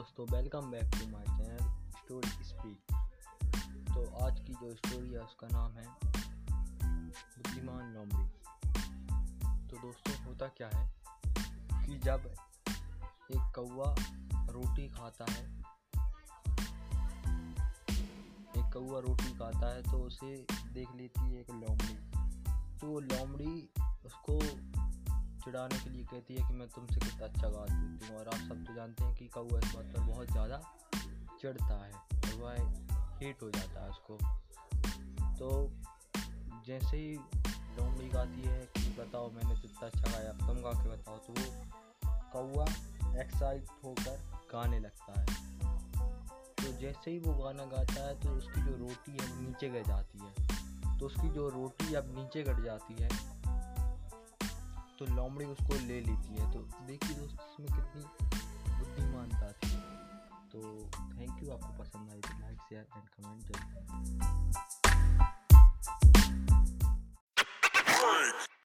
दोस्तों welcome back to my channel story speak तो आज की जो स्टोरी है, उसका नाम है, बुद्धिमान लोमड़ी तो दोस्तों, होता क्या है कि जब एक कौवा रोटी खाता है, एक कौवा रोटी खाता है तो उसे देख लेती है एक लोमड़ी। तो लोमड़ी उसको चिढ़ाने के लिए कहती है कि मैं तुमसे कितना अच्छा गा देती हूँ और आप जानते हैं कि कौआ इस बात पर बहुत ज़्यादा चिढ़ता है और वह हेट हो जाता है उसको। तो जैसे ही लोमड़ी गाती है, कि बताओ मैंने कितना अच्छा गाया, तुम गा के बताओ तो वो कौआ एक्साइट होकर गाने लगता है। तो जैसे ही वो गाना गाता है तो उसकी जो रोटी है नीचे गिर जाती है। तो उसकी जो रोटी अब नीचे गिर जाती है तो लोमड़ी उसको ले लेती है। तो देखिए दोस्त, इसमें कितनी बुद्धिमानता थी। तो थैंक यू आपको पसंद आई तो लाइक शेयर एंड कमेंट ज़रूर